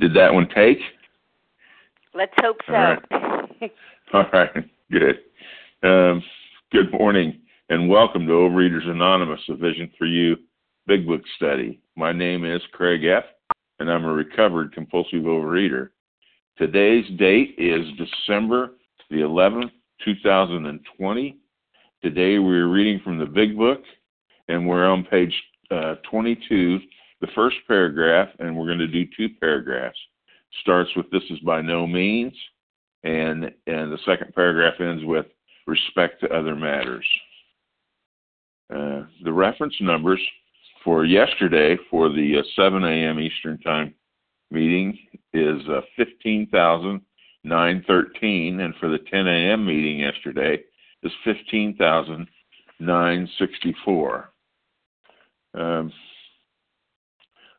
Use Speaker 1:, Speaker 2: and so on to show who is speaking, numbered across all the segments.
Speaker 1: Did that one take?
Speaker 2: Let's hope so.
Speaker 1: All right. All right. Good. Um, good morning and welcome to Overeaters Anonymous, a Vision for You Big Book study. My name is Craig F., and I'm a recovered compulsive overeater. Today's date is December the 11th, 2020. Today we're reading from the Big Book, and we're on page uh, 22, the first paragraph, and we're going to do two paragraphs. Starts with "This is by no means," and and the second paragraph ends with "respect to other matters." Uh, the reference numbers for yesterday for the uh, 7 a.m. Eastern Time meeting is uh, 15,913, and for the 10 a.m. meeting yesterday is 15,964. Um,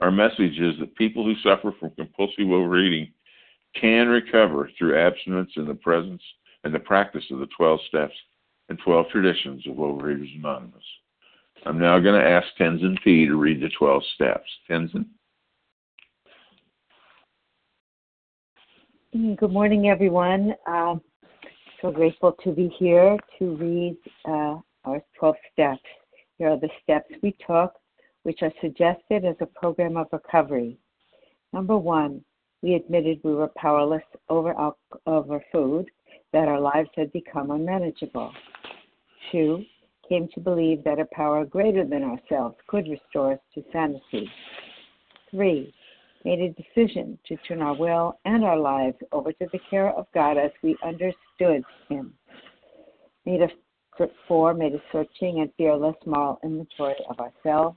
Speaker 1: our message is that people who suffer from compulsive overeating can recover through abstinence in the presence and the practice of the 12 steps and 12 traditions of Overeaters Anonymous. I'm now going to ask Tenzin P. to read the 12 steps. Tenzin?
Speaker 3: Good morning, everyone. Uh, so grateful to be here to read uh, our 12 steps. Here are the steps we took, which are suggested as a program of recovery. Number one, we admitted we were powerless over, over food, that our lives had become unmanageable. Two, came to believe that a power greater than ourselves could restore us to sanity. Three, made a decision to turn our will and our lives over to the care of God as we understood Him. Made a four, made a searching and fearless moral inventory of ourselves.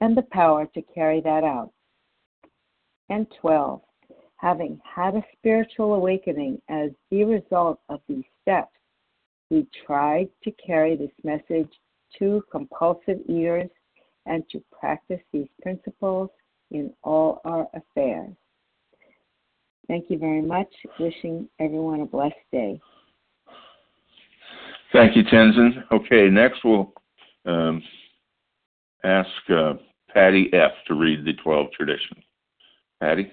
Speaker 3: and the power to carry that out. And 12. Having had a spiritual awakening as the result of these steps, we tried to carry this message to compulsive eaters and to practice these principles in all our affairs. Thank you very much. Wishing everyone a blessed day.
Speaker 1: Thank you, Tenzin. Okay, next we'll um, ask uh, Patty F. to read the 12 traditions. Patty?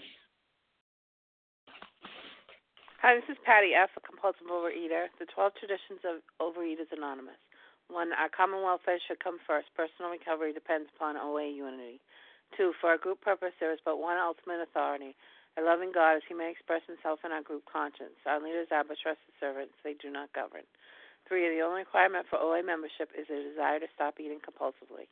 Speaker 2: Hi, this is Patty F., a compulsive overeater. The 12 traditions of Overeaters Anonymous. One, our common welfare should come first. Personal recovery depends upon OA unity. Two, for our group purpose, there is but one ultimate authority, a loving God as he may express himself in our group conscience. Our leaders are but trusted servants, they do not govern. Three, the only requirement for OA membership is a desire to stop eating compulsively.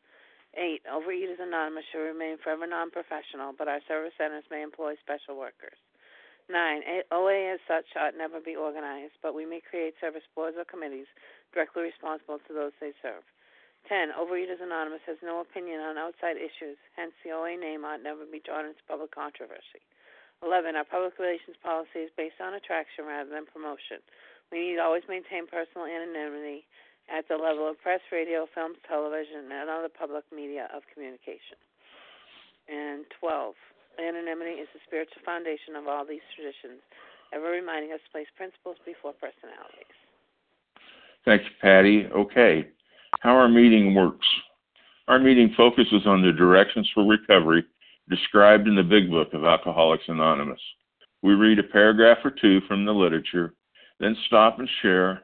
Speaker 2: Eight, Overeaters Anonymous should remain forever non professional, but our service centers may employ special workers. Nine, OA as such ought never be organized, but we may create service boards or committees directly responsible to those they serve. 10. Overeaters Anonymous has no opinion on outside issues, hence the OA name ought never be drawn into public controversy. 11. Our public relations policy is based on attraction rather than promotion. We need always maintain personal anonymity at the level of press, radio, films, television, and other public media of communication. And 12. Anonymity is the spiritual foundation of all these traditions, ever reminding us to place principles before personalities.
Speaker 1: Thank you, Patty. Okay, how our meeting works. Our meeting focuses on the directions for recovery described in the Big Book of Alcoholics Anonymous. We read a paragraph or two from the literature, then stop and share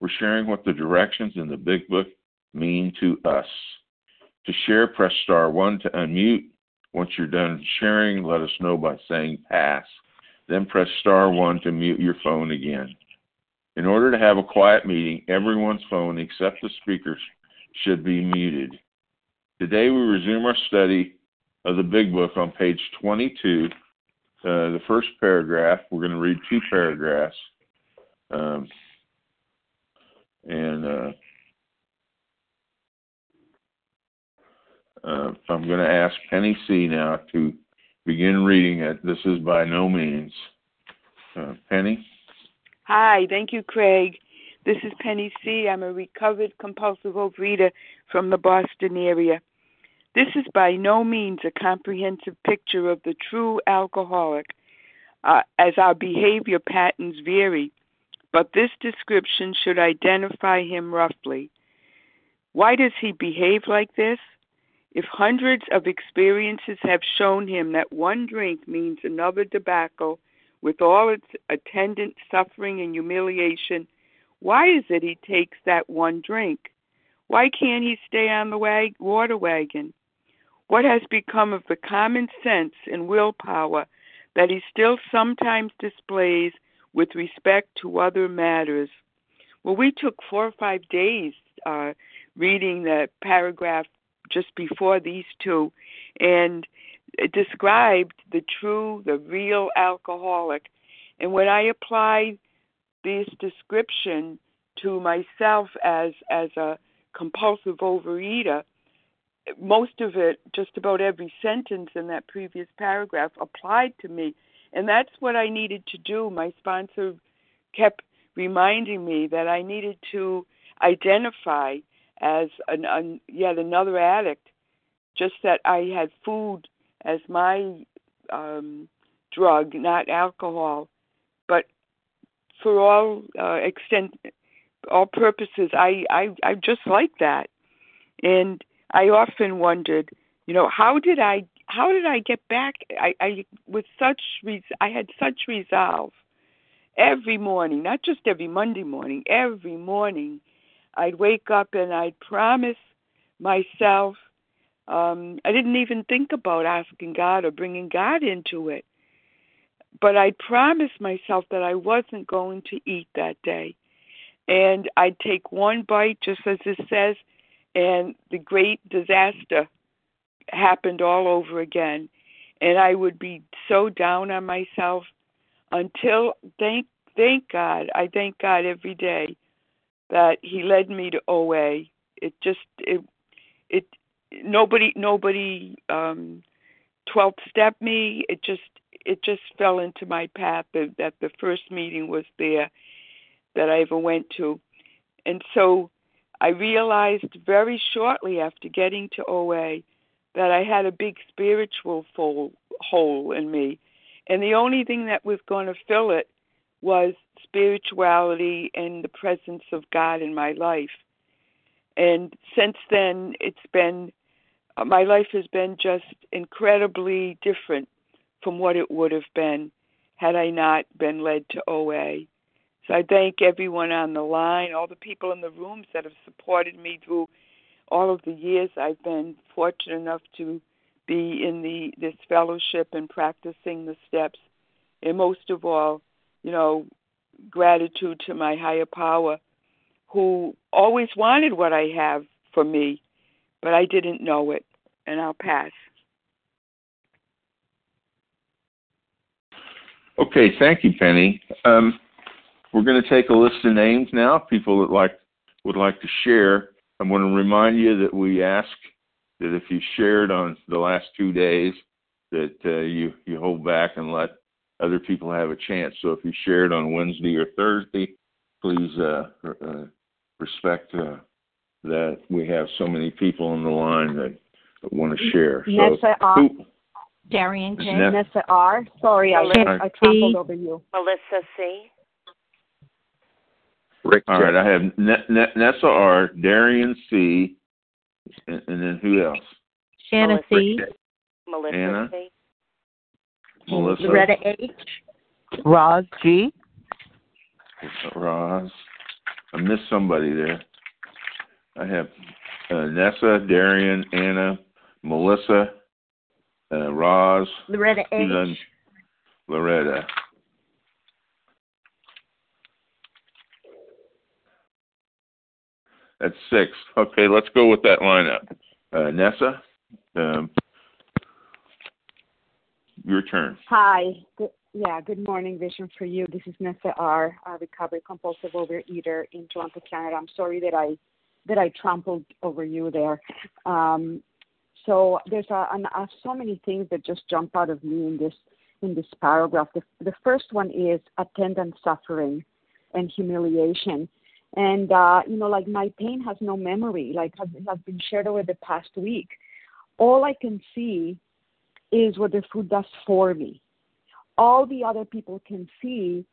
Speaker 1: We're sharing what the directions in the Big Book mean to us. To share, press star 1 to unmute once you're done sharing, let us know by saying pass. Then press star 1 to mute your phone again. In order to have a quiet meeting, everyone's phone except the speaker's should be muted. Today we resume our study of the Big Book on page 22. Uh, the first paragraph, we're going to read two paragraphs. Um, and uh, Uh, I'm going to ask Penny C now to begin reading it. This is by no means. Uh, Penny?
Speaker 4: Hi, thank you, Craig. This is Penny C. I'm a recovered compulsive overeater from the Boston area. This is by no means a comprehensive picture of the true alcoholic, uh, as our behavior patterns vary, but this description should identify him roughly. Why does he behave like this? If hundreds of experiences have shown him that one drink means another debacle with all its attendant suffering and humiliation, why is it he takes that one drink? Why can't he stay on the wag- water wagon? What has become of the common sense and willpower that he still sometimes displays with respect to other matters? Well, we took four or five days uh, reading the paragraph just before these two, and it described the true, the real alcoholic. And when I applied this description to myself as as a compulsive overeater, most of it, just about every sentence in that previous paragraph, applied to me. And that's what I needed to do. My sponsor kept reminding me that I needed to identify as an, an, yet another addict, just that I had food as my um, drug, not alcohol. But for all uh, extent, all purposes, I, I I just like that, and I often wondered, you know, how did I how did I get back? I, I with such res- I had such resolve every morning, not just every Monday morning, every morning I'd wake up and I'd promise myself. Um, I didn't even think about asking God or bringing God into it. But I'd promise myself that I wasn't going to eat that day. And I'd take one bite, just as it says, and the great disaster happened all over again. And I would be so down on myself until, thank, thank God, I thank God every day that he led me to OA. It just it it nobody nobody um 12 step me. It just it just fell into my path that, that the first meeting was there that I ever went to. And so I realized very shortly after getting to OA that I had a big spiritual hole in me. And the only thing that was going to fill it was spirituality and the presence of God in my life. And since then, it's been, uh, my life has been just incredibly different from what it would have been had I not been led to OA. So I thank everyone on the line, all the people in the rooms that have supported me through all of the years I've been fortunate enough to be in the this fellowship and practicing the steps. And most of all, you know, gratitude to my higher power who always wanted what I have for me, but I didn't know it. And I'll pass.
Speaker 1: Okay, thank you, Penny. Um, we're going to take a list of names now, people that like would like to share. I want to remind you that we ask that if you shared on the last two days, that uh, you you hold back and let other people have a chance. So if you shared on Wednesday or Thursday, please uh, uh, respect uh, that we have so many people on the line that, that want to share.
Speaker 5: Nessa
Speaker 1: so, R.
Speaker 6: Darian K.
Speaker 5: Nessa R. Sorry, I, I, I trampled over you.
Speaker 7: Melissa C.
Speaker 1: Rick All right, I have Nessa R, Darian C, and, and then who else?
Speaker 6: Shanna C.
Speaker 7: Melissa
Speaker 1: Anna.
Speaker 7: C.
Speaker 1: Melissa.
Speaker 6: Loretta H.
Speaker 8: Roz G.
Speaker 1: Roz. I missed somebody there. I have uh, Nessa, Darian, Anna, Melissa, uh, Roz.
Speaker 6: Loretta H.
Speaker 1: Loretta. That's six. Okay, let's go with that lineup. Uh, Nessa, um, your turn.
Speaker 5: Hi. Good, yeah, good morning, Vision for You. This is Nessa R, a recovery compulsive overeater in Toronto, Canada. I'm sorry that I that I trampled over you there. Um, so there's a, an, a, so many things that just jump out of me in this in this paragraph. The, the first one is attendant suffering and humiliation. And, uh, you know, like my pain has no memory, like has, has been shared over the past week. All I can see is what the food does for me. All the other people can see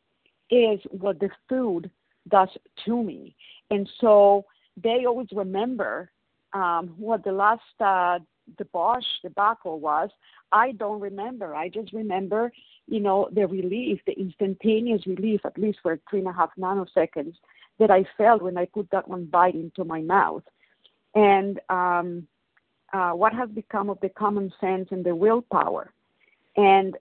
Speaker 5: is what the food does to me. And so they always remember um, what the last uh, the debauch, debacle was. I don't remember. I just remember, you know, the relief, the instantaneous relief, at least for three and a half nanoseconds that I felt when I put that one bite into my mouth. And um, uh, what has become of the common sense and the willpower. And,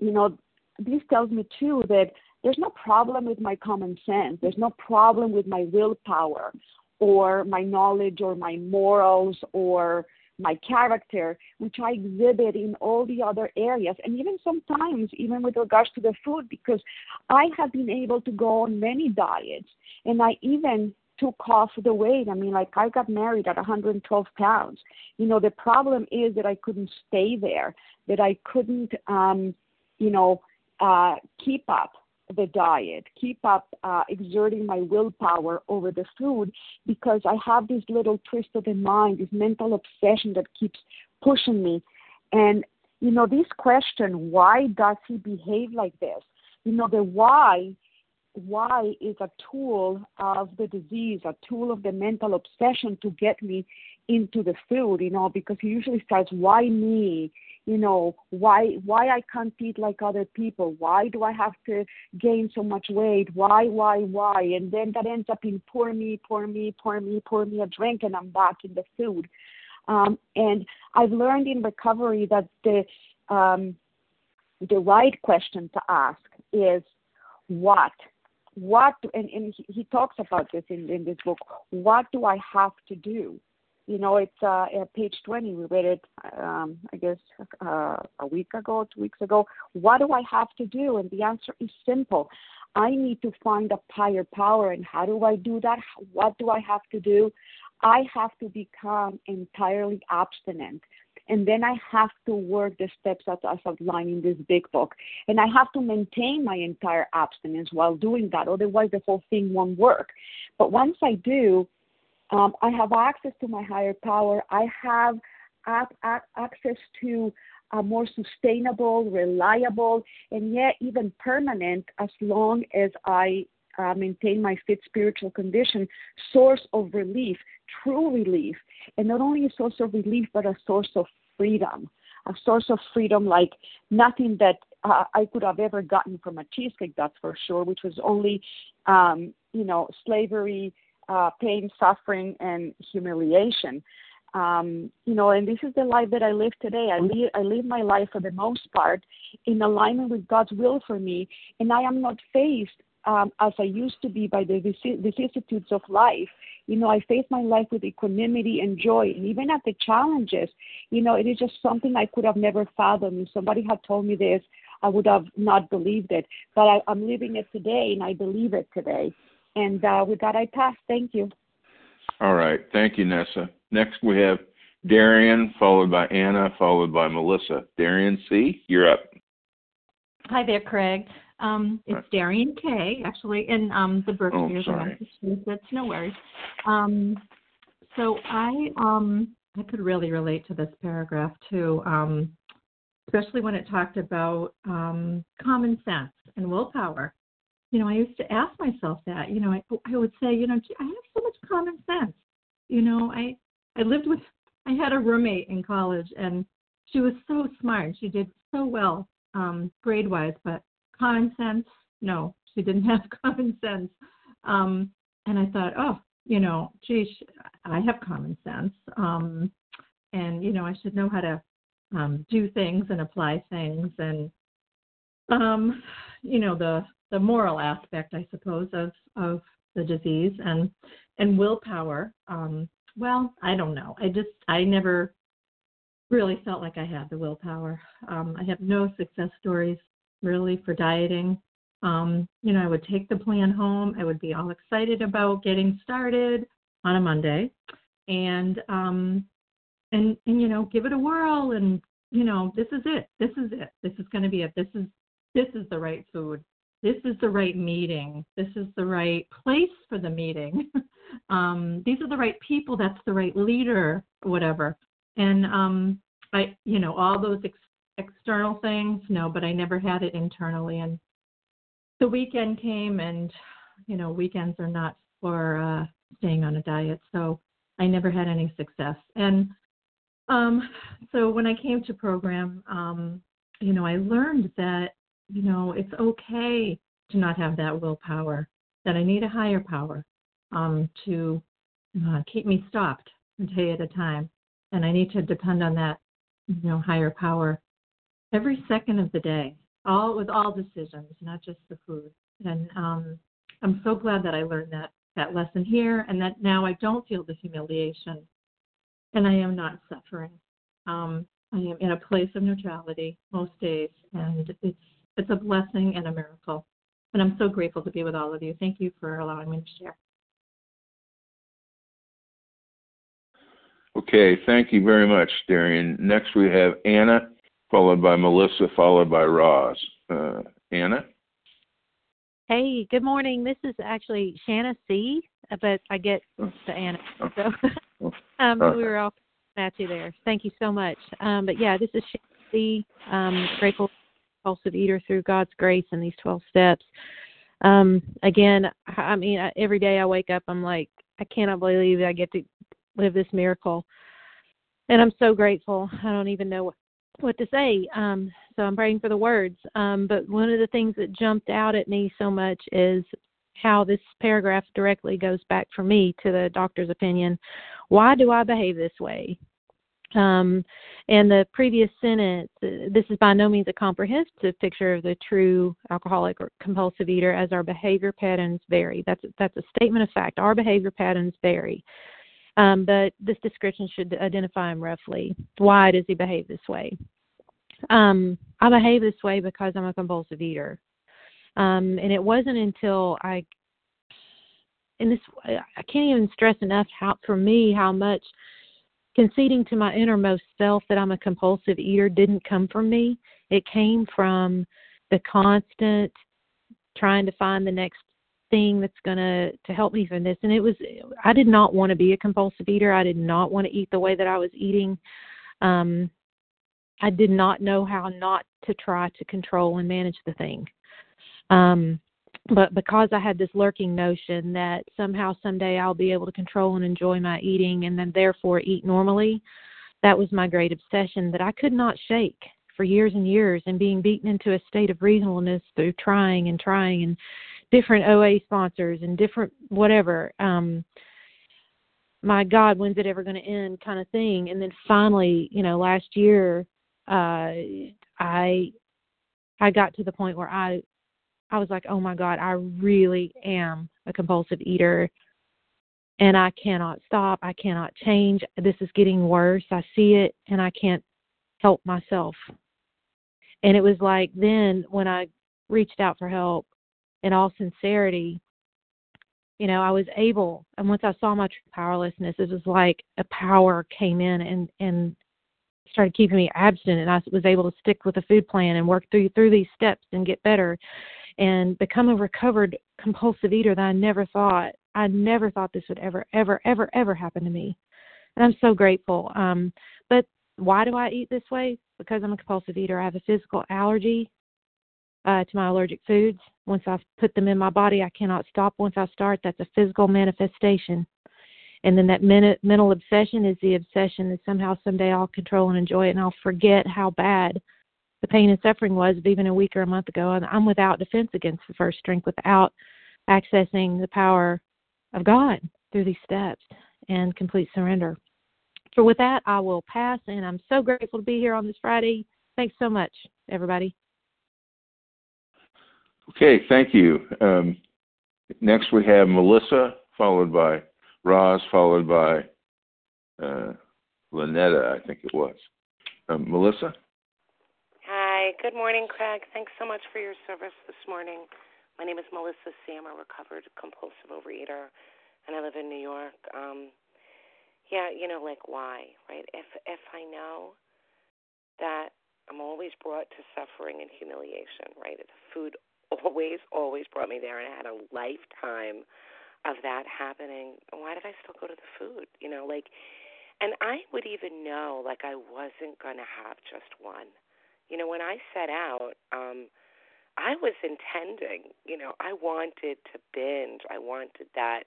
Speaker 5: you know, this tells me too that there's no problem with my common sense, there's no problem with my willpower or my knowledge or my morals or my character, which I exhibit in all the other areas, and even sometimes, even with regards to the food, because I have been able to go on many diets, and I even took off the weight. I mean, like I got married at 112 pounds. You know, the problem is that I couldn't stay there, that I couldn't, um, you know, uh, keep up the diet, keep up uh, exerting my willpower over the food because I have this little twist of the mind, this mental obsession that keeps pushing me. And, you know, this question, why does he behave like this? You know, the why why is a tool of the disease, a tool of the mental obsession to get me into the food, you know, because he usually starts, why me? You know why why i can't eat like other people? Why do i have to gain so much weight? Why why why? And then that ends up in pour me pour me pour me pour me a drink and i'm back in the food. Um, and i've learned in recovery that the um, the right question to ask is what? What and, and he, he talks about this in, in this book. What do i have to do you know, it's uh, at page 20. We read it, um, I guess, uh, a week ago, two weeks ago. What do I have to do? And the answer is simple. I need to find a higher power. And how do I do that? What do I have to do? I have to become entirely abstinent. and then I have to work the steps as, as outlined in this big book. And I have to maintain my entire abstinence while doing that, otherwise, the whole thing won't work. But once I do, um, I have access to my higher power. I have access to a more sustainable, reliable, and yet even permanent, as long as I uh, maintain my fit spiritual condition, source of relief, true relief, and not only a source of relief, but a source of freedom, a source of freedom like nothing that uh, I could have ever gotten from a cheesecake, that's for sure, which was only, um, you know, slavery, uh, pain, suffering, and humiliation. Um, you know, and this is the life that I live today. I live, I live my life for the most part in alignment with God's will for me, and I am not faced um, as I used to be by the vicissitudes of life. You know, I face my life with equanimity and joy, and even at the challenges, you know, it is just something I could have never fathomed. If somebody had told me this, I would have not believed it. But I, I'm living it today, and I believe it today. And uh, with that, I pass. Thank you.
Speaker 1: All right. Thank you, Nessa. Next, we have Darian, followed by Anna, followed by Melissa. Darian C., you're up.
Speaker 9: Hi there, Craig. Um, it's Darian K. Actually, in um, the Berkshires
Speaker 1: oh,
Speaker 9: Massachusetts. No worries. Um, so I um, I could really relate to this paragraph too, um, especially when it talked about um, common sense and willpower. You know, I used to ask myself that. You know, I I would say, you know, I have so much common sense. You know, I I lived with I had a roommate in college and she was so smart. She did so well um, grade wise, but common sense, no, she didn't have common sense. Um, and I thought, oh, you know, geez, I have common sense. Um, and, you know, I should know how to um, do things and apply things and, um, you know, the, the moral aspect, I suppose, of, of the disease and, and willpower. Um, well, I don't know. I just, I never really felt like I had the willpower. Um, I have no success stories really for dieting. Um, you know, I would take the plan home. I would be all excited about getting started on a Monday, and um, and and you know, give it a whirl. And you know, this is it. This is it. This is going to be it. This is this is the right food. This is the right meeting. This is the right place for the meeting. um, these are the right people. That's the right leader. Whatever. And um, I, you know, all those ex- external things, no, but I never had it internally. And the weekend came, and you know, weekends are not for uh, staying on a diet, so I never had any success. And um, so when I came to program, um, you know, I learned that you know it's okay to not have that willpower. That I need a higher power um, to uh, keep me stopped a day at a time, and I need to depend on that you know higher power every second of the day, all with all decisions, not just the food. And um, I'm so glad that I learned that that lesson here, and that now I don't feel the humiliation, and I am not suffering. Um, I am in a place of neutrality most days, and it's it's a blessing and a miracle. And I'm so grateful to be with all of you. Thank you for allowing me to share.
Speaker 1: Okay, thank you very much, Darian. Next we have Anna followed by Melissa, followed by Roz. Uh, Anna?
Speaker 10: Hey, good morning. This is actually Shanna C, but I get to Anna. So um, we were all matchy there. Thank you so much. Um, but yeah, this is Shanna C. Um, grateful compulsive eater through God's grace in these 12 steps. Um, again, I mean, every day I wake up, I'm like, I cannot believe I get to live this miracle. And I'm so grateful. I don't even know what what to say. Um, so I'm praying for the words. Um, but one of the things that jumped out at me so much is how this paragraph directly goes back for me to the doctor's opinion. Why do I behave this way? Um, and the previous sentence, this is by no means a comprehensive picture of the true alcoholic or compulsive eater, as our behavior patterns vary. That's that's a statement of fact. Our behavior patterns vary. Um, but this description should identify him roughly. Why does he behave this way? Um, I behave this way because I'm a compulsive eater. Um, and it wasn't until I, and this, I can't even stress enough how, for me, how much conceding to my innermost self that I'm a compulsive eater didn't come from me. It came from the constant trying to find the next thing that's going to to help me from this and it was I did not want to be a compulsive eater. I did not want to eat the way that I was eating. Um I did not know how not to try to control and manage the thing. Um but because I had this lurking notion that somehow someday I'll be able to control and enjoy my eating and then therefore eat normally, that was my great obsession that I could not shake for years and years and being beaten into a state of reasonableness through trying and trying and different OA sponsors and different whatever. Um my God, when's it ever going to end kind of thing. And then finally, you know, last year, uh I I got to the point where I I was like, oh my God, I really am a compulsive eater and I cannot stop. I cannot change. This is getting worse. I see it and I can't help myself. And it was like then when I reached out for help in all sincerity, you know, I was able and once I saw my true powerlessness, it was like a power came in and and started keeping me abstinent and I was able to stick with the food plan and work through through these steps and get better and become a recovered compulsive eater that I never thought I never thought this would ever ever ever ever happen to me. And I'm so grateful. Um but why do I eat this way? Because I'm a compulsive eater. I have a physical allergy uh to my allergic foods. Once I've put them in my body, I cannot stop once I start. That's a physical manifestation. And then that mental obsession is the obsession that somehow someday I'll control and enjoy it and I'll forget how bad the pain and suffering was of even a week or a month ago. And I'm without defense against the first drink without accessing the power of God through these steps and complete surrender. So, with that, I will pass, and I'm so grateful to be here on this Friday. Thanks so much, everybody.
Speaker 1: Okay, thank you. Um, next, we have Melissa, followed by Roz, followed by uh, Lynetta, I think it was. Um, Melissa?
Speaker 7: Good morning, Craig. Thanks so much for your service this morning. My name is Melissa C. I'm a recovered compulsive overeater, and I live in New York. Um, yeah, you know, like why, right? If if I know that I'm always brought to suffering and humiliation, right? The food always, always brought me there, and I had a lifetime of that happening. Why did I still go to the food? You know, like, and I would even know like I wasn't gonna have just one you know, when I set out, um, I was intending, you know, I wanted to binge. I wanted that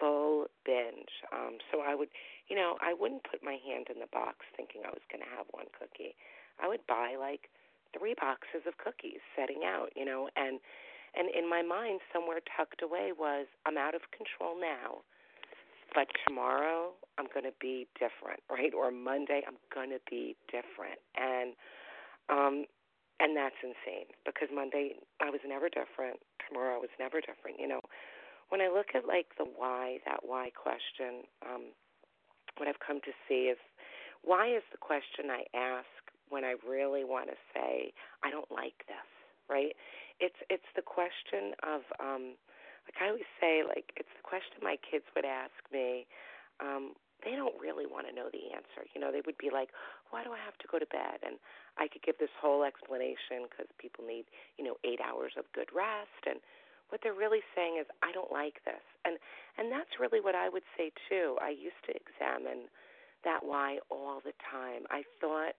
Speaker 7: full binge. Um, so I would, you know, I wouldn't put my hand in the box thinking I was going to have one cookie. I would buy like three boxes of cookies setting out, you know, and and in my mind somewhere tucked away was I'm out of control now, but tomorrow I'm going to be different, right? Or Monday I'm going to be different. And um, and that's insane because Monday I was never different. Tomorrow I was never different. You know, when I look at like the why, that why question, um, what I've come to see is why is the question I ask when I really want to say I don't like this, right? It's it's the question of um like I always say like it's the question my kids would ask me um they don't really want to know the answer. You know, they would be like, "Why do I have to go to bed?" And I could give this whole explanation because people need, you know, eight hours of good rest. And what they're really saying is, "I don't like this," and and that's really what I would say too. I used to examine that why all the time. I thought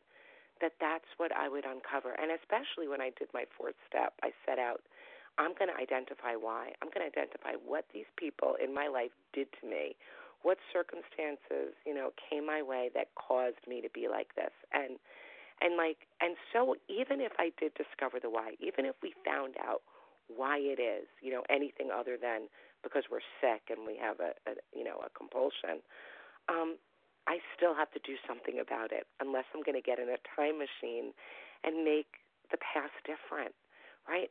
Speaker 7: that that's what I would uncover, and especially when I did my fourth step, I set out. I'm going to identify why. I'm going to identify what these people in my life did to me what circumstances you know came my way that caused me to be like this and and like and so even if i did discover the why even if we found out why it is you know anything other than because we're sick and we have a, a you know a compulsion um i still have to do something about it unless i'm going to get in a time machine and make the past different right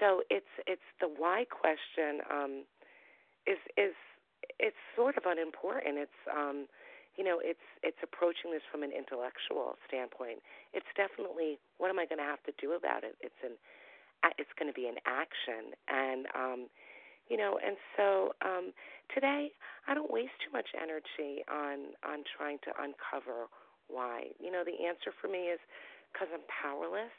Speaker 7: so it's it's the why question um is is it's sort of unimportant. It's um, you know, it's it's approaching this from an intellectual standpoint. It's definitely what am I going to have to do about it? It's an it's going to be an action, and um, You know, and so um, today I don't waste too much energy on on trying to uncover why. You know, the answer for me is because I'm powerless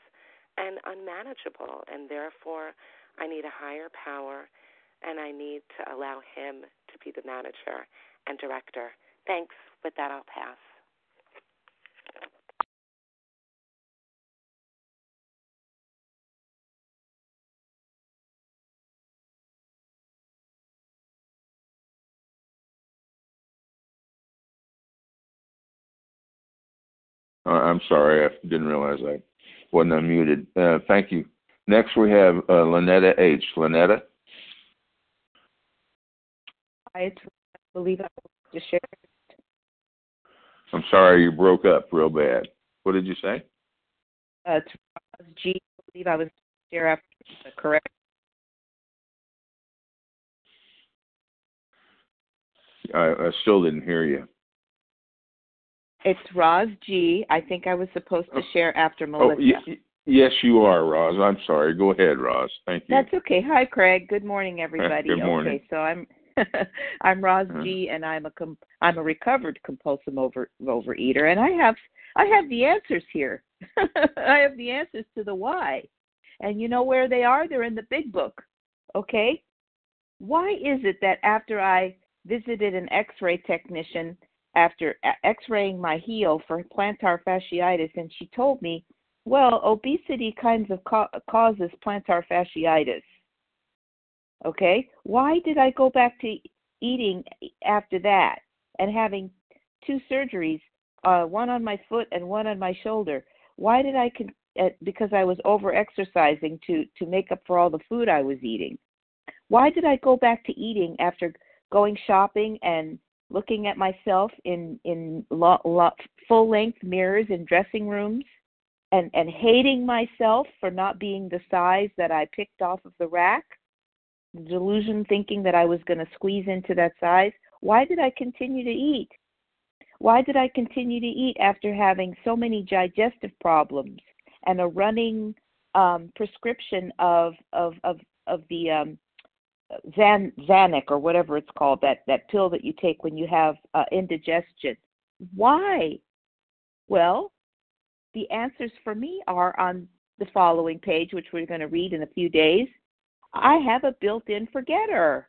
Speaker 7: and unmanageable, and therefore I need a higher power, and I need to allow Him to be the manager and director. Thanks. With that, I'll pass.
Speaker 1: Uh, I'm sorry, I didn't realize I wasn't unmuted. Uh, thank you. Next, we have uh, Lynetta H. Lynetta?
Speaker 11: I believe I to share.
Speaker 1: I'm sorry, you broke up real bad. What did you say?
Speaker 11: Uh, it's Roz G. I believe I was share after correct.
Speaker 1: I, I still didn't hear you.
Speaker 11: It's Roz G. I think I was supposed to share after Melissa.
Speaker 1: Oh,
Speaker 11: Melissa.
Speaker 1: y- yes, you are, Roz. I'm sorry. Go ahead, Roz. Thank you.
Speaker 11: That's okay. Hi, Craig. Good morning, everybody.
Speaker 1: Good morning.
Speaker 11: Okay, so I'm I'm Roz
Speaker 1: Uh-huh.
Speaker 11: G, and I'm a com- I'm a recovered compulsive over overeater, and I have I have the answers here. I have the answers to the why, and you know where they are? They're in the big book. Okay, why is it that after I visited an X-ray technician after X-raying my heel for plantar fasciitis, and she told me, well, obesity kinds of ca- causes plantar fasciitis. Okay, why did I go back to eating after that and having two surgeries, uh, one on my foot and one on my shoulder? Why did I con- uh, because I was over exercising to to make up for all the food I was eating? Why did I go back to eating after going shopping and looking at myself in in lo- lo- full length mirrors in dressing rooms and and hating myself for not being the size that I picked off of the rack? Delusion thinking that I was going to squeeze into that size. Why did I continue to eat? Why did I continue to eat after having so many digestive problems and a running um, prescription of of of of the um, Zan Xanax or whatever it's called that that pill that you take when you have uh, indigestion? Why? Well, the answers for me are on the following page, which we're going to read in a few days. I have a built in forgetter.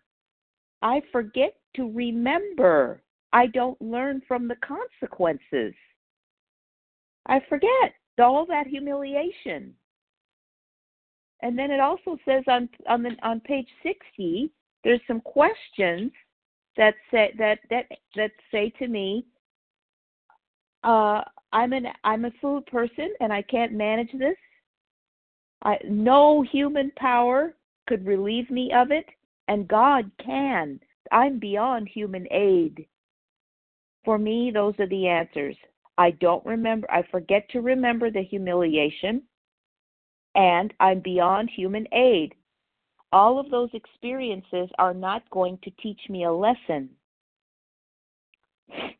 Speaker 11: I forget to remember. I don't learn from the consequences. I forget all that humiliation. And then it also says on on the on page 60 there's some questions that say that that that say to me uh I'm an I'm a food person and I can't manage this. I no human power could relieve me of it, and God can. I'm beyond human aid. For me, those are the answers. I don't remember, I forget to remember the humiliation, and I'm beyond human aid. All of those experiences are not going to teach me a lesson.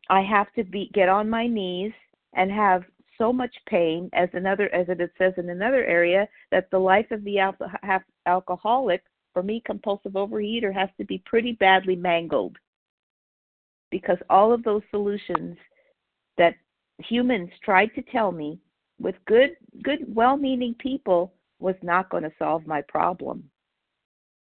Speaker 11: I have to be get on my knees and have so much pain as another as it says in another area that the life of the alcoholic for me compulsive overeater has to be pretty badly mangled. Because all of those solutions that humans tried to tell me with good good well-meaning people was not going to solve my problem.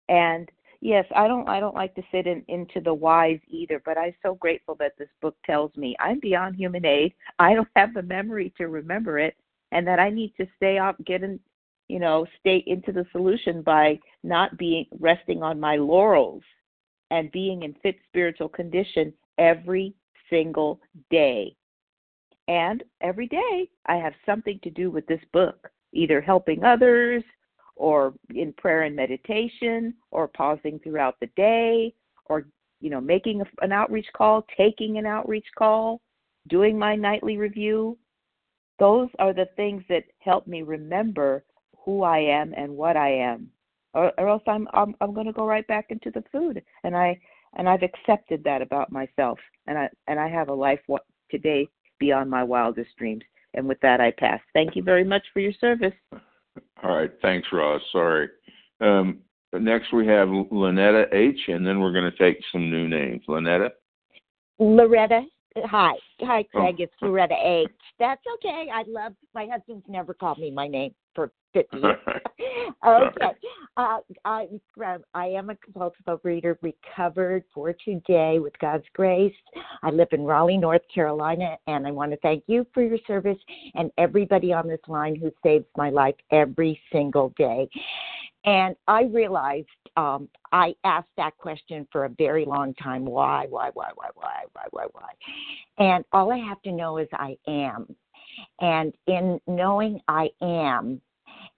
Speaker 11: And yes i don't i don't like to sit in, into the whys either but i'm so grateful that this book tells me i'm beyond human aid. I don't have the memory to remember it and that i need to stay off, get in you know stay into the solution by not being resting on my laurels and being in fit spiritual condition every single day. And every day i have something to do with this book either helping others or in prayer and meditation or pausing throughout the day or you know making an outreach call taking an outreach call doing my nightly review. Those are the things that help me remember who i am and what i am or, or else i'm i'm, I'm going to go right back into the food and i and i've accepted that about myself and i and i have a life today beyond my wildest dreams and with that i pass thank you very much for your service
Speaker 1: All right. Thanks, Roz. Sorry. Um, next we have Lynetta H, and then we're going to take some new names. Lynetta?
Speaker 6: Loretta. Hi. Hi,
Speaker 1: Oh.
Speaker 6: Craig. It's Loretta H. That's okay. I love my husband's never called me my name for 50 okay. Uh, I, I am a compulsive overeater, recovered for today with God's grace. I live in Raleigh, North Carolina, and I want to thank you for your service and everybody on this line who saves my life every single day. And I realized um, I asked that question for a very long time why, why, why, why, why, why, why, why? And all I have to know is I am. And in knowing I am,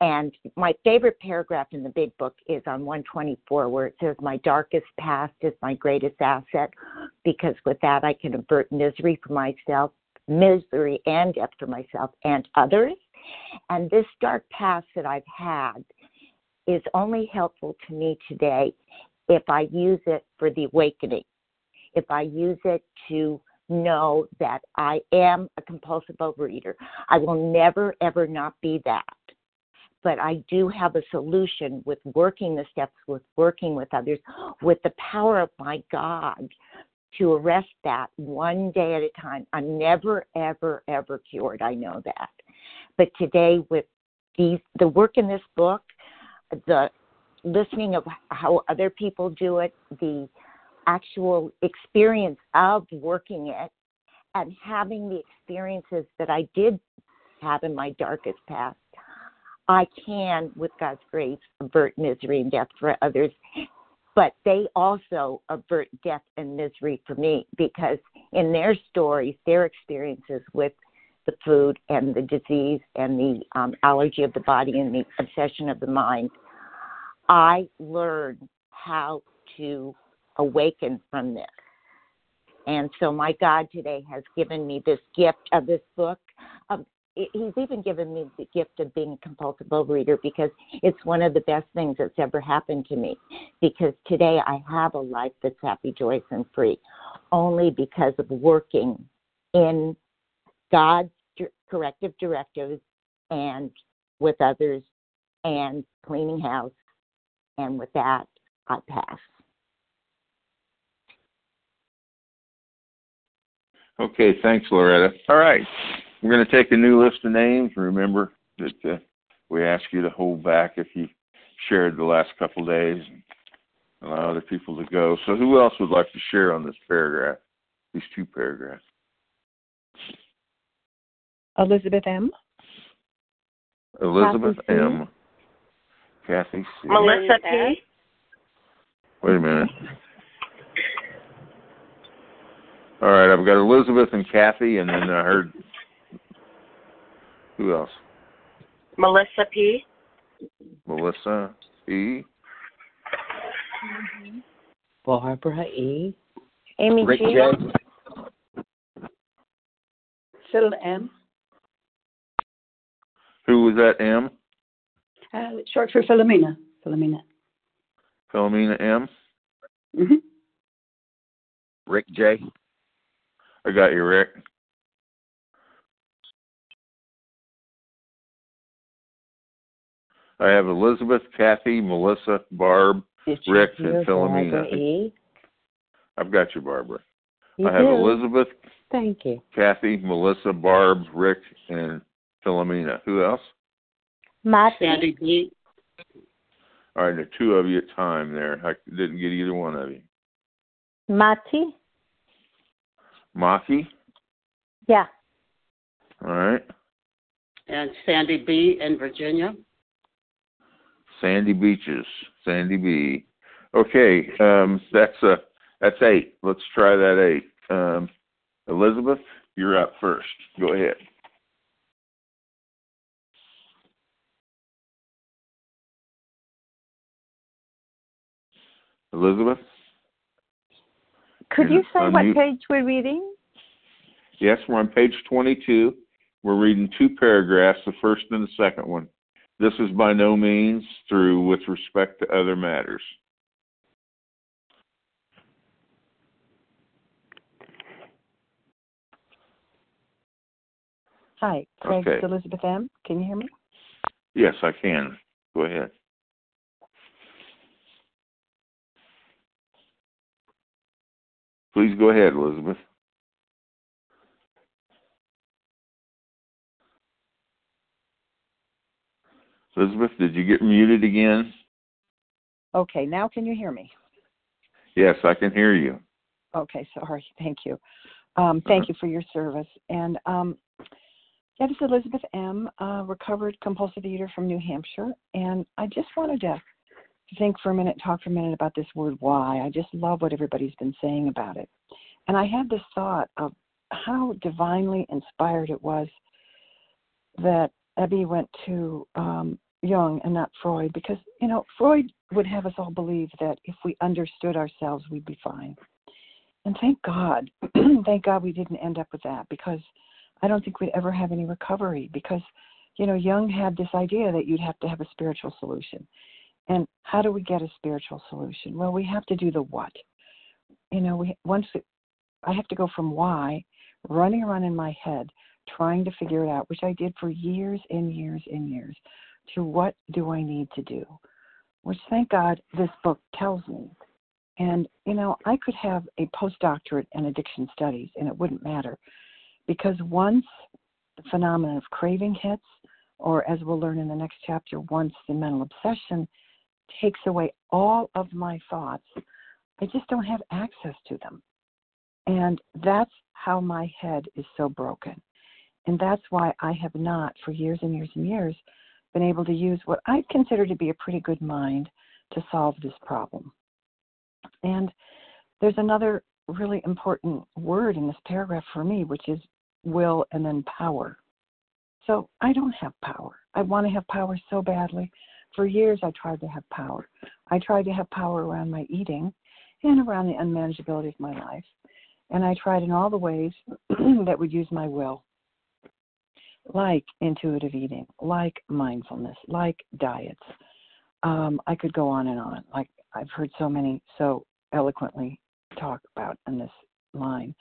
Speaker 6: and my favorite paragraph in the big book is on 124, where it says, My darkest past is my greatest asset, because with that I can avert misery for myself, misery and death for myself and others. And this dark past that I've had is only helpful to me today if I use it for the awakening, if I use it to know that I am a compulsive overeater. I will never, ever not be that. But I do have a solution with working the steps, with working with others, with the power of my God to arrest that one day at a time. I'm never, ever, ever cured. I know that. But today, with these, the work in this book, the listening of how other people do it, the actual experience of working it, and having the experiences that I did have in my darkest past, I can, with God's grace, avert misery and death for others. But they also avert death and misery for me because in their stories, their experiences with the food and the disease and the um, allergy of the body and the obsession of the mind, I learned how to awaken from this. And so my God today has given me this gift of this book. Um, he's even given me the gift of being a compulsive overeater because it's one of the best things that's ever happened to me. Because today I have a life that's happy, joyous, and free, only because of working in God's corrective directives and with others and cleaning house. And with that, I pass.
Speaker 1: Okay, thanks, Loretta. All right, we're going to take a new list of names. Remember that uh, we ask you to hold back if you shared the last couple of days and allow other people to go. So, who else would like to share on this paragraph, these two paragraphs?
Speaker 12: Elizabeth M.
Speaker 1: Elizabeth
Speaker 12: Kathy C.
Speaker 1: M. Kathy C.
Speaker 7: Melissa P.
Speaker 1: Wait a minute. All right, I've got Elizabeth and Kathy, and then I heard who else?
Speaker 7: Melissa P.
Speaker 1: Melissa E.
Speaker 13: Barbara E.
Speaker 6: Amy
Speaker 13: Rick
Speaker 6: G.
Speaker 13: J.
Speaker 12: Phil M.
Speaker 1: Who was that? M.
Speaker 12: Uh, short for Philomena. Philomena.
Speaker 1: Philomena M.
Speaker 12: Mm-hmm.
Speaker 13: Rick J.
Speaker 1: I got you, Rick. I have Elizabeth, Kathy, Melissa, Barb, Rick, and Philomena.
Speaker 13: E.
Speaker 1: I've got you, Barbara.
Speaker 13: You
Speaker 1: I have
Speaker 13: do.
Speaker 1: Elizabeth,
Speaker 13: Thank you.
Speaker 1: Kathy, Melissa, Barb, Rick, and Philomena. Who else?
Speaker 6: Mati.
Speaker 7: Sandy B.
Speaker 1: All right, the two of you at time there. I didn't get either one of you.
Speaker 6: Mati.
Speaker 1: Maki.
Speaker 6: Yeah.
Speaker 1: All right.
Speaker 7: And Sandy B. in Virginia.
Speaker 1: Sandy Beaches. Sandy B. Okay, um, that's uh, that's eight. Let's try that eight. Um, Elizabeth, you're up first. Go ahead. Elizabeth?
Speaker 3: Could
Speaker 1: You're
Speaker 3: say what page we're reading?
Speaker 1: Yes, we're on page 22. We're reading two paragraphs, the first and the second one. This is by no means true with respect to other matters.
Speaker 12: Hi, Craig,
Speaker 1: okay.
Speaker 12: Elizabeth M. Can you hear me?
Speaker 1: Yes, I can. Go ahead. Please go ahead, Elizabeth. Elizabeth, did you get muted again?
Speaker 14: Okay, now can you hear me?
Speaker 1: Yes, I can hear you.
Speaker 14: Okay, sorry. Thank you. Um, thank you for your service. And um, yeah, this is Elizabeth M., uh, recovered compulsive eater from New Hampshire. And I just wanted to think for a minute, talk for a minute about this word why. I just love what everybody's been saying about it. And I had this thought of how divinely inspired it was that Ebby went to um, Jung and not Freud because, you know, Freud would have us all believe that if we understood ourselves, we'd be fine. And thank God, thank God we didn't end up with that because I don't think we'd ever have any recovery because, you know, Jung had this idea that you'd have to have a spiritual solution. And how do we get a spiritual solution? Well, we have to do the what. You know, we once I have to go from why, running around in my head, trying to figure it out, which I did for years and years and years, to what do I need to do? Which thank God this book tells me. And, you know, I could have a postdoctorate in addiction studies and it wouldn't matter because once the phenomenon of craving hits, or as we'll learn in the next chapter, once the mental obsession takes away all of my thoughts, I just don't have access to them. And that's how my head is so broken. And that's why I have not, for years and years and years, been able to use what I consider to be a pretty good mind to solve this problem. And there's another really important word in this paragraph for me, which is will and then power. So I don't have power. I want to have power so badly. For years, I tried to have power. I tried to have power around my eating and around the unmanageability of my life. And I tried in all the ways that would use my will like intuitive eating, like mindfulness, like diets. Um, I could go on and on. Like I've heard so many so eloquently talk about in this line.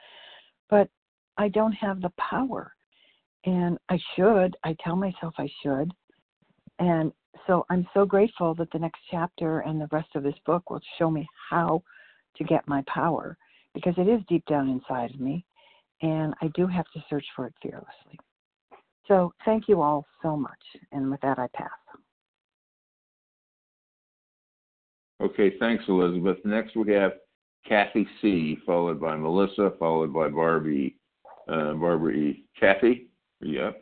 Speaker 14: But I don't have the power. And I should. I tell myself I should. And so I'm so grateful that the next chapter and the rest of this book will show me how to get my power because it is deep down inside of me and I do have to search for it fearlessly. So thank you all so much. And with that, I pass.
Speaker 1: Okay, thanks, Elizabeth. Next, we have Kathy C., followed by Melissa, followed by Barbie, uh, Barbara E. Kathy, are you up?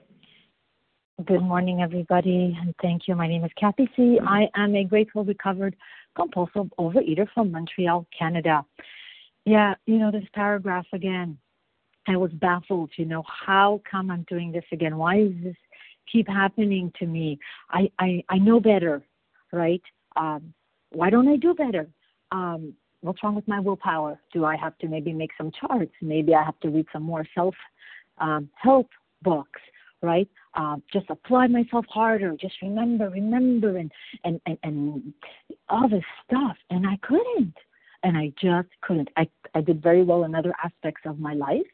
Speaker 15: Good morning, everybody, and thank you. My name is Kathy C. I am a grateful, recovered, compulsive overeater from Montreal, Canada. Yeah, you know, this paragraph again, I was baffled, you know, how come I'm doing this again? Why does this keep happening to me? I, I, I know better, right? Um, why don't I do better? Um, what's wrong with my willpower? Do I have to maybe make some charts? Maybe I have to read some more self um, help books, right? Um, just apply myself harder. Just remember, remember, and, and and and all this stuff. And I couldn't, and I just couldn't. I I did very well in other aspects of my life,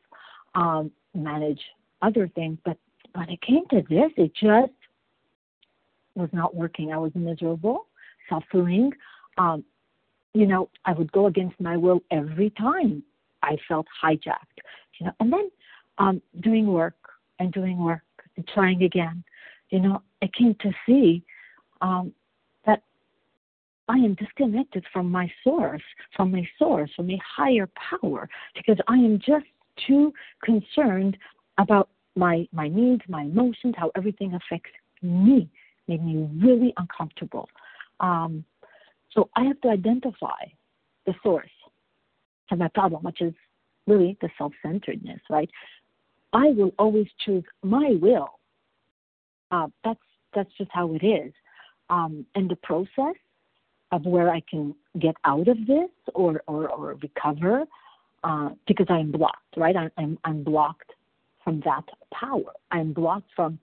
Speaker 15: um, manage other things. But when it came to this, it just was not working. I was miserable, suffering. Um, you know, I would go against my will every time. I felt hijacked. You know, and then um, doing work and doing work and trying again. You know, I came to see um, that I am disconnected from my source, from my source, from a higher power, because I am just too concerned about my my needs, my emotions, how everything affects me, made me really uncomfortable. Um, so I have to identify the source of my problem, which is really the self-centeredness, right? I will always choose my will. Uh, that's that's just how it is. Um, and the process of where I can get out of this or or, or recover uh, because I'm blocked, right? I, I'm, I'm blocked from that power. I'm blocked from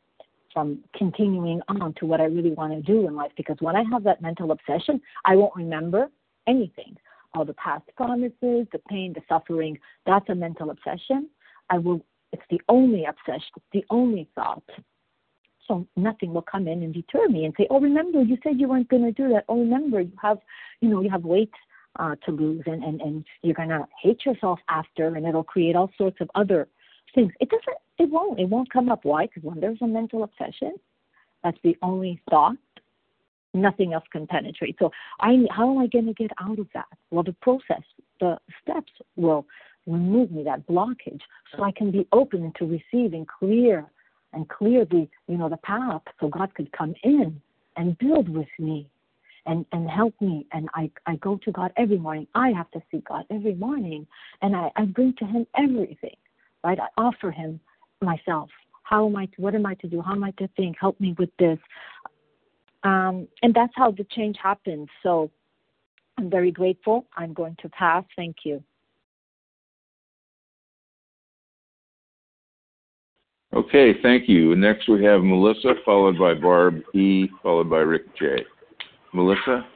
Speaker 15: from continuing on to what I really want to do in life because when I have that mental obsession, I won't remember anything. All the past promises, the pain, the suffering, that's a mental obsession. I will it's the only obsession, it's the only thought. So nothing will come in and deter me and say, Oh, remember you said you weren't gonna do that. Oh remember you have you know, you have weight uh, to lose, and, and and you're gonna hate yourself after, and it'll create all sorts of other things. It doesn't. It won't. It won't come up. Why? Because when there's a mental obsession, that's the only thought. Nothing else can penetrate. So, I how am I going to get out of that? Well, the process, the steps will remove me that blockage, so I can be open to receiving clear and clear the you know the path, so God could come in and build with me and and help me and I I go to God every morning. I have to seek God every morning and I, I bring to him everything. Right? I offer him myself. How am I to, what am I to do? How am I to think? Help me with this. Um, and that's how the change happens. So I'm very grateful. I'm going to pass. Thank you.
Speaker 1: Okay, thank you. Next we have Melissa, followed by Barb E, followed by Rick J. Melissa?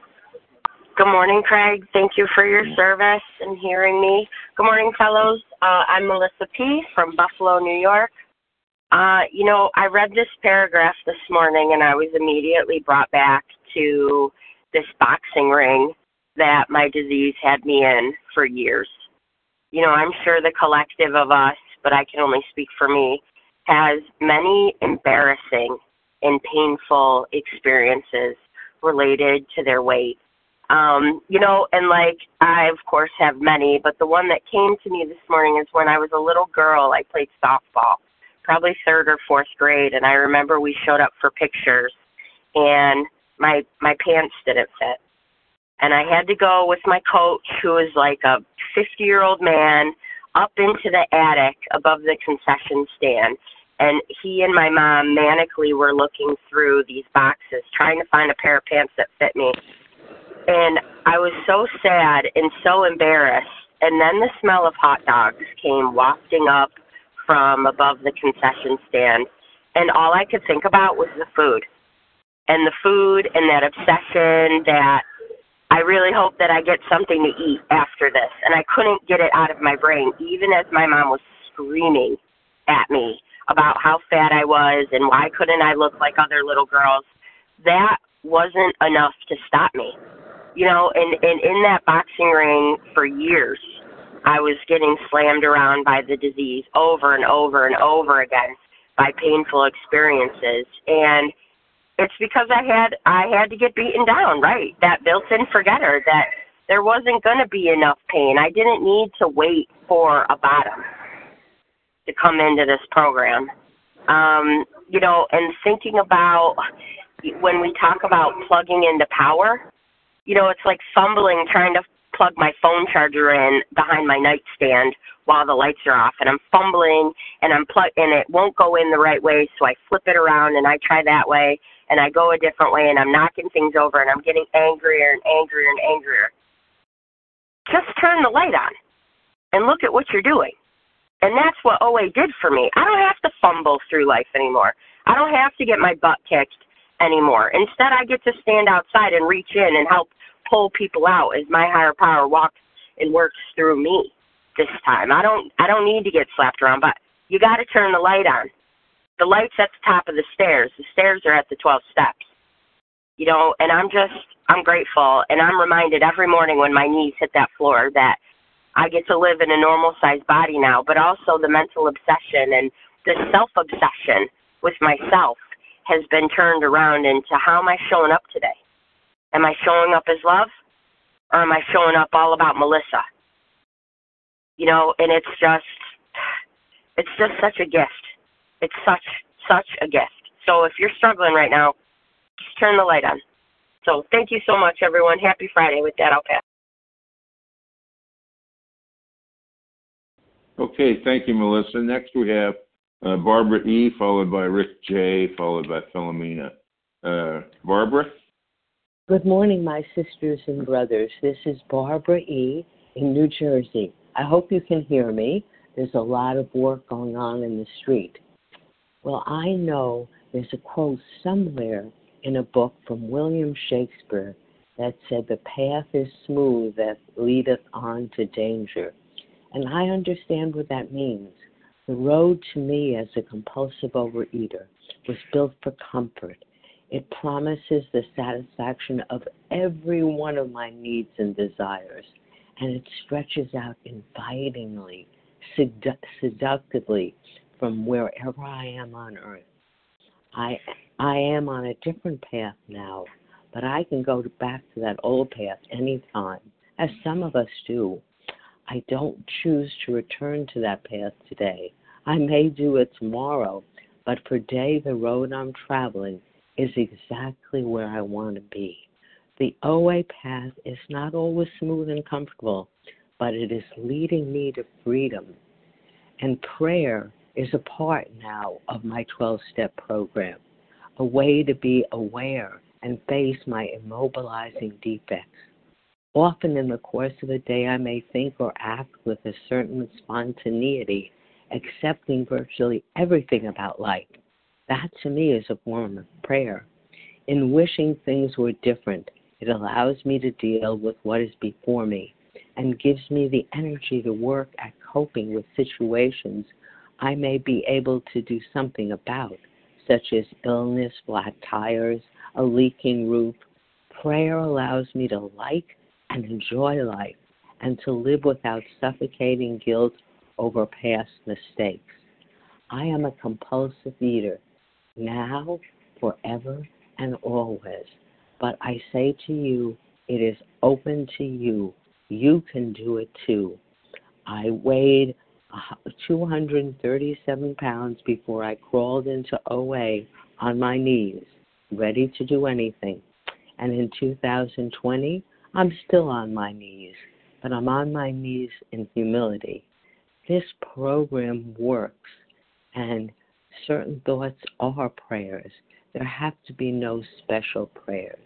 Speaker 16: Good morning, Craig. Thank you for your service and hearing me. Good morning, fellows. Uh, I'm Melissa P. from Buffalo, New York. Uh, you know, I read this paragraph this morning and I was immediately brought back to this boxing ring that my disease had me in for years. You know, I'm sure the collective of us, but I can only speak for me, has many embarrassing and painful experiences related to their weight. Um, you know, and like I of course have many, but the one that came to me this morning is when I was a little girl, I played softball, probably third or fourth grade, and I remember we showed up for pictures and my my pants didn't fit. And I had to go with my coach who was like a 50-year-old man up into the attic above the concession stand and he and my mom manically were looking through these boxes trying to find a pair of pants that fit me. And i was so sad and so embarrassed. And then the smell of hot dogs came wafting up from above the concession stand. And all i could think about was the food. And the food and that obsession that I really hope that I get something to eat after this. And I couldn't get it out of my brain, even as my mom was screaming at me about how fat I was and why couldn't I look like other little girls. That wasn't enough to stop me. You know, and, and in that boxing ring for years, I was getting slammed around by the disease over and over and over again by painful experiences. And it's because I had I had to get beaten down, right? That built-in forgetter that there wasn't going to be enough pain. I didn't need to wait for a bottom to come into this program. Um, you know, and thinking about when we talk about plugging into power, you know, it's like fumbling trying to plug my phone charger in behind my nightstand while the lights are off and I'm fumbling and I'm plug and it won't go in the right way so I flip it around and I try that way and I go a different way and I'm knocking things over and I'm getting angrier and angrier and angrier. Just turn the light on and look at what you're doing. And that's what OA did for me. I don't have to fumble through life anymore. I don't have to get my butt kicked anymore. Instead, I get to stand outside and reach in and help pull people out as my higher power walks and works through me this time. I don't I don't need to get slapped around, but you got to turn the light on. The light's at the top of the stairs. The stairs are at the 12 steps. You know, and I'm just I'm grateful and I'm reminded every morning when my knees hit that floor that I get to live in a normal sized body now, but also the mental obsession and the self obsession with myself has been turned around into how am I showing up today? Am I showing up as love or am I showing up all about Melissa? You know, and it's just it's just such a gift. It's such such a gift. So if you're struggling right now, just turn the light on. So thank you so much everyone. Happy Friday. With that I'll pass.
Speaker 1: Okay, thank you, Melissa. Next we have uh, Barbara E, followed by Rick J, followed by Philomena. Uh, Barbara?
Speaker 13: Good morning, my sisters and brothers. This is Barbara E in New Jersey. I hope you can hear me. There's a lot of work going on in the street. Well, I know there's a quote somewhere in a book from William Shakespeare that said, The path is smooth that leadeth on to danger and I understand what that means. The road to me as a compulsive overeater was built for comfort. It promises the satisfaction of every one of my needs and desires, and it stretches out invitingly, sedu- seductively from wherever I am on earth. I I am on a different path now, but I can go back to that old path anytime, as some of us do. I don't choose to return to that path today. I may do it tomorrow, but for today the road I'm traveling is exactly where I want to be. The OA path is not always smooth and comfortable, but it is leading me to freedom. And prayer is a part now of my 12 step program, a way to be aware and face my immobilizing defects. Often in the course of a day, I may think or act with a certain spontaneity, accepting virtually everything about life. That to me is a form of prayer. In wishing things were different, it allows me to deal with what is before me and gives me the energy to work at coping with situations I may be able to do something about, such as illness, flat tires, a leaking roof. Prayer allows me to like and enjoy life and to live without suffocating guilt over past mistakes. I am a compulsive eater, now, forever, and always. But I say to you, it is open to you. You can do it too. I weighed 237 pounds before I crawled into OA on my knees, ready to do anything. And in 2020, I'm still on my knees, but I'm on my knees in humility. This program works, and certain thoughts are prayers. There have to be no special prayers,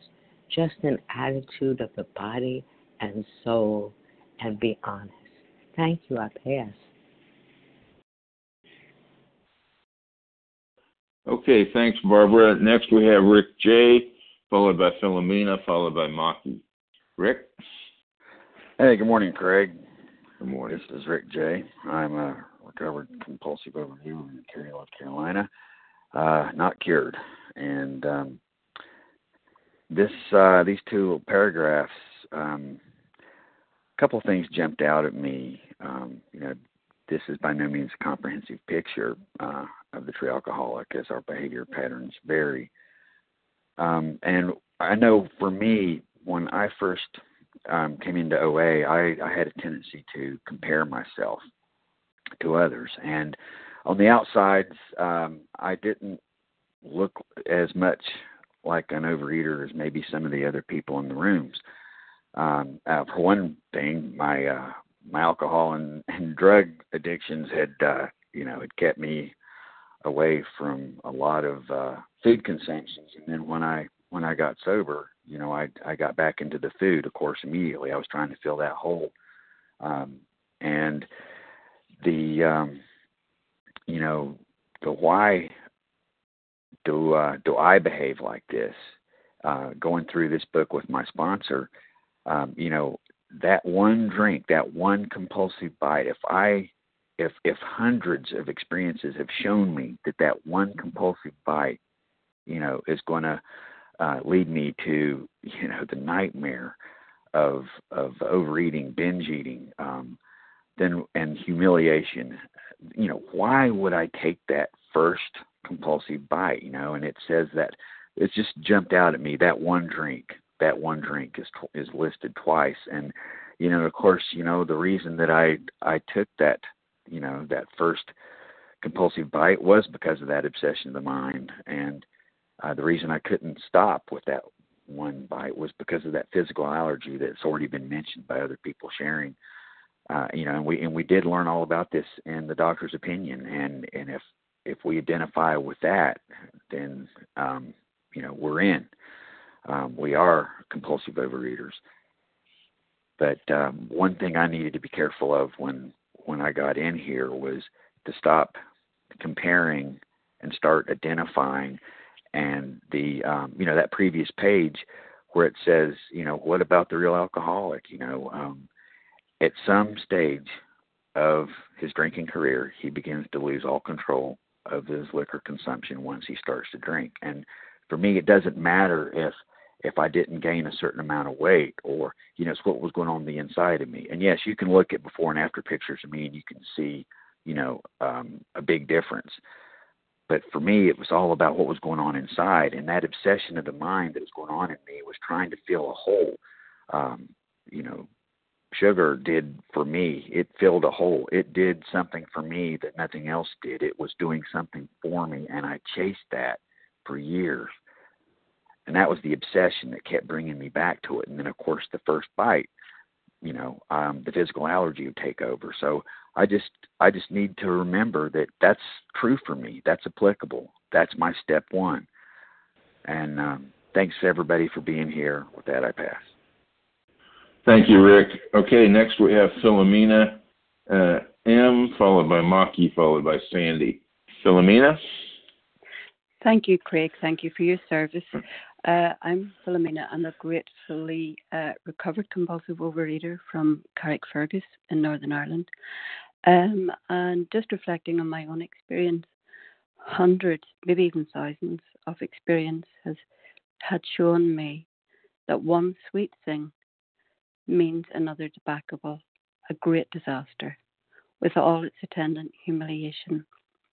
Speaker 13: just an attitude of the body and soul, and be honest. Thank you. I pass.
Speaker 1: Okay, thanks, Barbara. Next we have Rick J, followed by Philomena, followed by Maki. Rick?
Speaker 17: Hey, good morning, Craig.
Speaker 1: Good morning.
Speaker 17: This is Rick J. I'm a recovered compulsive overeater in Cary, North Carolina. Uh, not cured. And um, this uh, these two paragraphs, um, a couple of things jumped out at me. Um, you know, this is by no means a comprehensive picture uh, of the true alcoholic, as our behavior patterns vary. Um, and I know for me, when I first um, came into OA, I, I had a tendency to compare myself to others, and on the outsides, um, I didn't look as much like an overeater as maybe some of the other people in the rooms. Um, uh, for one thing, my uh, my alcohol and, and drug addictions had uh, you know had kept me away from a lot of uh, food consumptions, and then when I when I got sober, you know, I I got back into the food, of course, immediately. I was trying to fill that hole, um, and the um, you know the why do uh, do I behave like this? Uh, going through this book with my sponsor, um, you know, that one drink, that one compulsive bite. If I if if hundreds of experiences have shown me that that one compulsive bite, you know, is going to uh, lead me to you know the nightmare of of overeating, binge eating, um, then and humiliation. You know, why would I take that first compulsive bite? You know, and it says that it just jumped out at me that one drink. That one drink is is listed twice, and you know, of course, you know the reason that I I took that you know that first compulsive bite was because of that obsession of the mind and uh, the reason I couldn't stop with that one bite was because of that physical allergy that's already been mentioned by other people sharing. Uh, you know, and we and we did learn all about this in the doctor's opinion, and and if if we identify with that, then um, you know we're in. Um, we are compulsive overeaters. But um, one thing I needed to be careful of when when I got in here was to stop comparing and start identifying and the um, you know that previous page where it says you know what about the real alcoholic you know um, at some stage of his drinking career he begins to lose all control of his liquor consumption once he starts to drink and for me, it doesn't matter if if I didn't gain a certain amount of weight or you know it's what was going on the inside of me. And yes, you can look at before and after pictures of me and you can see you know um, a big difference. But for me, it was all about what was going on inside, and that obsession of the mind that was going on in me was trying to fill a hole. Um, you know, sugar did for me. It filled a hole. It did something for me that nothing else did. It was doing something for me, and I chased that for years. And that was the obsession that kept bringing me back to it. And then, of course, the first bite, you know, um, the physical allergy would take over. So I just, I just need to remember that that's true for me. That's applicable. That's my step one. And um, thanks everybody for being here. With that, I pass.
Speaker 1: Thank you, Rick. Okay, next we have Philomena uh, M, followed by Maki, followed by Sandy. Philomena?
Speaker 12: Thank you, Craig. Thank you for your service. Uh, I'm Philomena. I'm a gratefully uh, recovered compulsive overeater from Carrickfergus in Northern Ireland. Um, and just reflecting on my own experience, hundreds, maybe even thousands of experience has had shown me that one sweet thing means another debacle, a great disaster, with all its attendant humiliation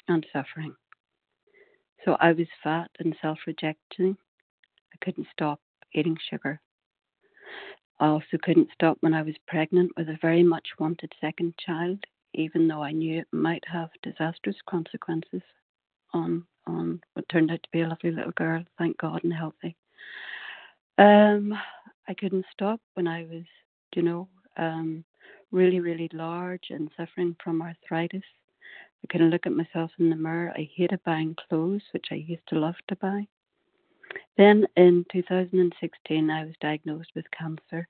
Speaker 12: and suffering. So I was fat and self rejecting. I couldn't stop eating sugar. I also couldn't stop when I was pregnant with a very much wanted second child, even though I knew it might have disastrous consequences on on what turned out to be a lovely little girl, thank God, and healthy. Um, I couldn't stop when I was you know, um, really, really large and suffering from arthritis. I couldn't look at myself in the mirror. I hated buying clothes, which I used to love to buy. Then in 2016, I was diagnosed with cancer,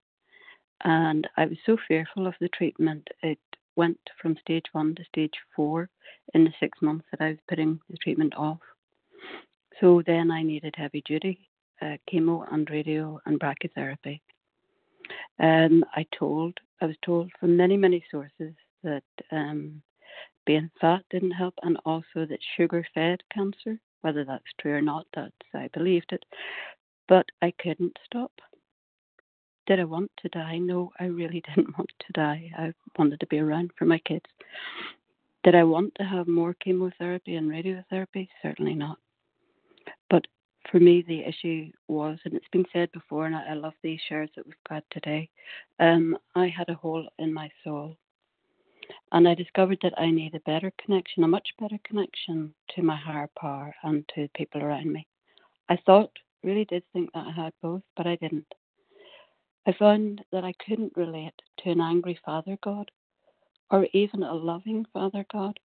Speaker 12: and I was so fearful of the treatment. It went from stage one to stage four in the six months that I was putting the treatment off. So then I needed heavy duty uh, chemo and radio and brachytherapy. Um, I told, I was told from many, many sources that um, being fat didn't help, and also that sugar fed cancer. Whether that's true or not, that's I believed it, but I couldn't stop. Did I want to die? No, I really didn't want to die. I wanted to be around for my kids. Did I want to have more chemotherapy and radiotherapy? Certainly not. But for me, the issue was, and it's been said before, and I, love these shares that we've got today. Um, I had a hole in my soul, and I discovered that I need a better connection, a much better connection to my higher power and to people around me. I thought, really did think that I had both, but I didn't. I found that I couldn't relate to an angry Father God or even a loving Father God.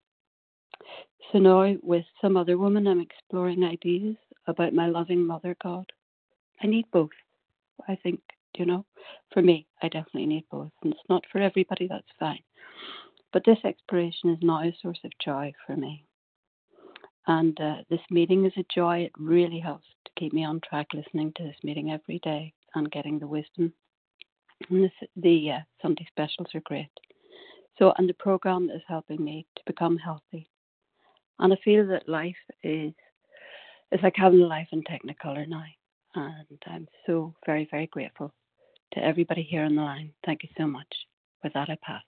Speaker 12: So now, with some other woman, I'm exploring ideas about my loving mother God. I need both. I think, you know, for me, I definitely need both. And it's not for everybody, that's fine. But this exploration is now a source of joy for me. And uh, this meeting is a joy. It really helps to keep me on track listening to this meeting every day and getting the wisdom. And this, the uh, Sunday specials are great. So, and the program is helping me to become healthy. And I feel that life is it's like having a life in Technicolor now. And I'm so very, very grateful to everybody here on the line. Thank you so much. With that, I pass.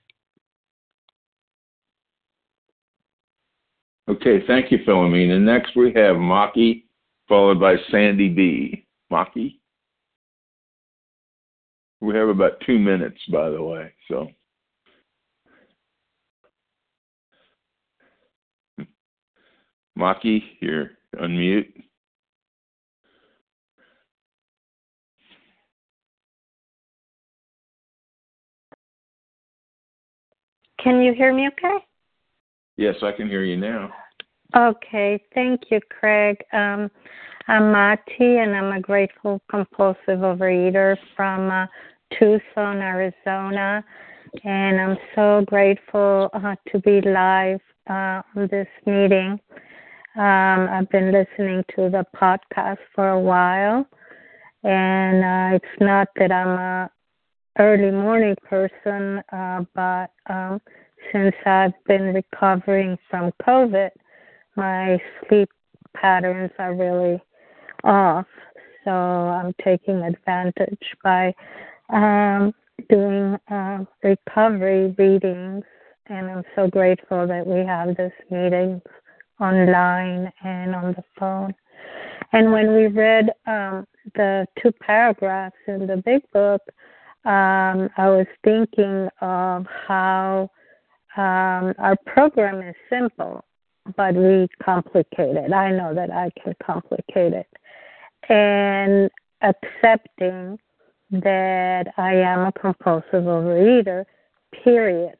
Speaker 1: Okay, thank you, Philomena. Next we have Maki, followed by Sandy B. Maki? We have about two minutes, by the way, so. Maki, you're unmute.
Speaker 18: Can you hear me okay?
Speaker 1: Yes, I can hear you now.
Speaker 18: Okay, thank you, Craig. Um, I'm Mati, and I'm a grateful compulsive overeater from uh, Tucson, Arizona. And I'm so grateful uh, to be live uh, on this meeting. Um, I've been listening to the podcast for a while, and uh, it's not that I'm a early morning person, uh, but um, since I've been recovering from COVID, my sleep patterns are really off. So I'm taking advantage by um, doing uh, recovery readings, and I'm so grateful that we have this meeting online and on the phone. And when we read um, the two paragraphs in the big book, um, I was thinking of how um, our program is simple, but we complicate it. I know that I can complicate it. And accepting that I am a compulsive overeater, period.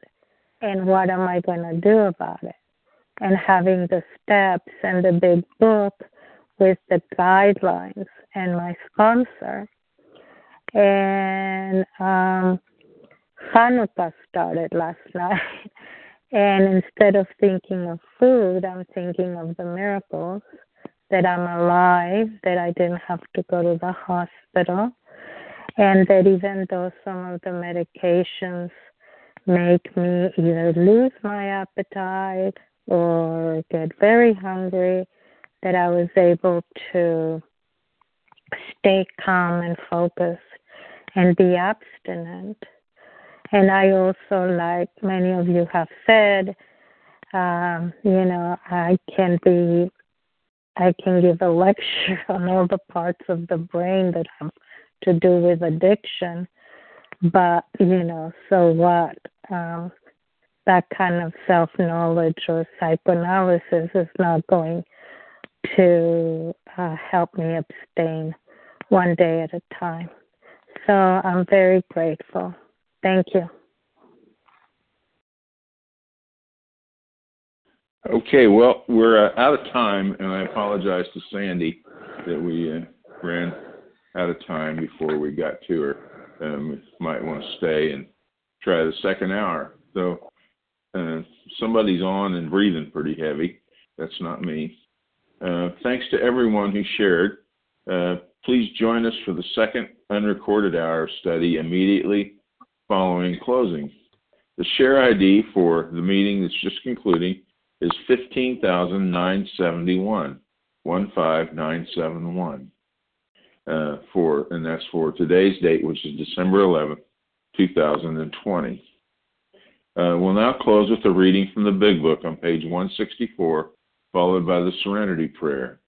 Speaker 18: And what am I going to do about it? And having the steps and the big book with the guidelines and my sponsor. And um, Hanukkah started last night. And instead of thinking of food, I'm thinking of the miracles that I'm alive, that I didn't have to go to the hospital, and that even though some of the medications make me either lose my appetite or get very hungry, that I was able to stay calm and focused and be abstinent. And I also, like many of you have said, um, you know, I can be, I can give a lecture on all the parts of the brain that have to do with addiction, but you know, so what? Um, that kind of self knowledge or psychoanalysis is not going to uh, help me abstain one day at a time. So I'm very grateful. Thank you.
Speaker 1: Okay, well, we're uh, out of time, and I apologize to Sandy that we uh, ran out of time before we got to her. Um, might want to stay and try the second hour. So uh, somebody's on and breathing pretty heavy. That's not me. Uh, thanks to everyone who shared. Uh, please join us for the second unrecorded hour of study immediately following closing. The share ID for the meeting that's just concluding is 15,971, 15971. Uh, for and that's for today's date, which is December 11th, 2020. Uh, we'll now close with a reading from the Big Book on page 164, followed by the Serenity Prayer.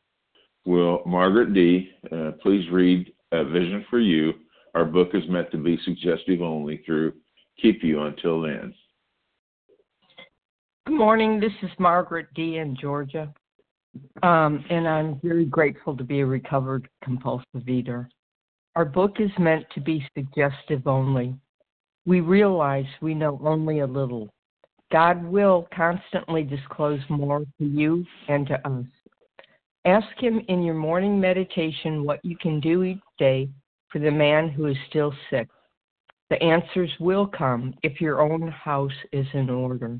Speaker 1: Will Margaret D. Uh, please read A Vision for You our book is meant to be suggestive only through keep you until then.
Speaker 19: Good morning. This is Margaret D. in Georgia. Um, and I'm very grateful to be a recovered compulsive eater. Our book is meant to be suggestive only. We realize we know only a little. God will constantly disclose more to you and to us. Ask Him in your morning meditation what you can do each day for the man who is still sick. The answers will come if your own house is in order.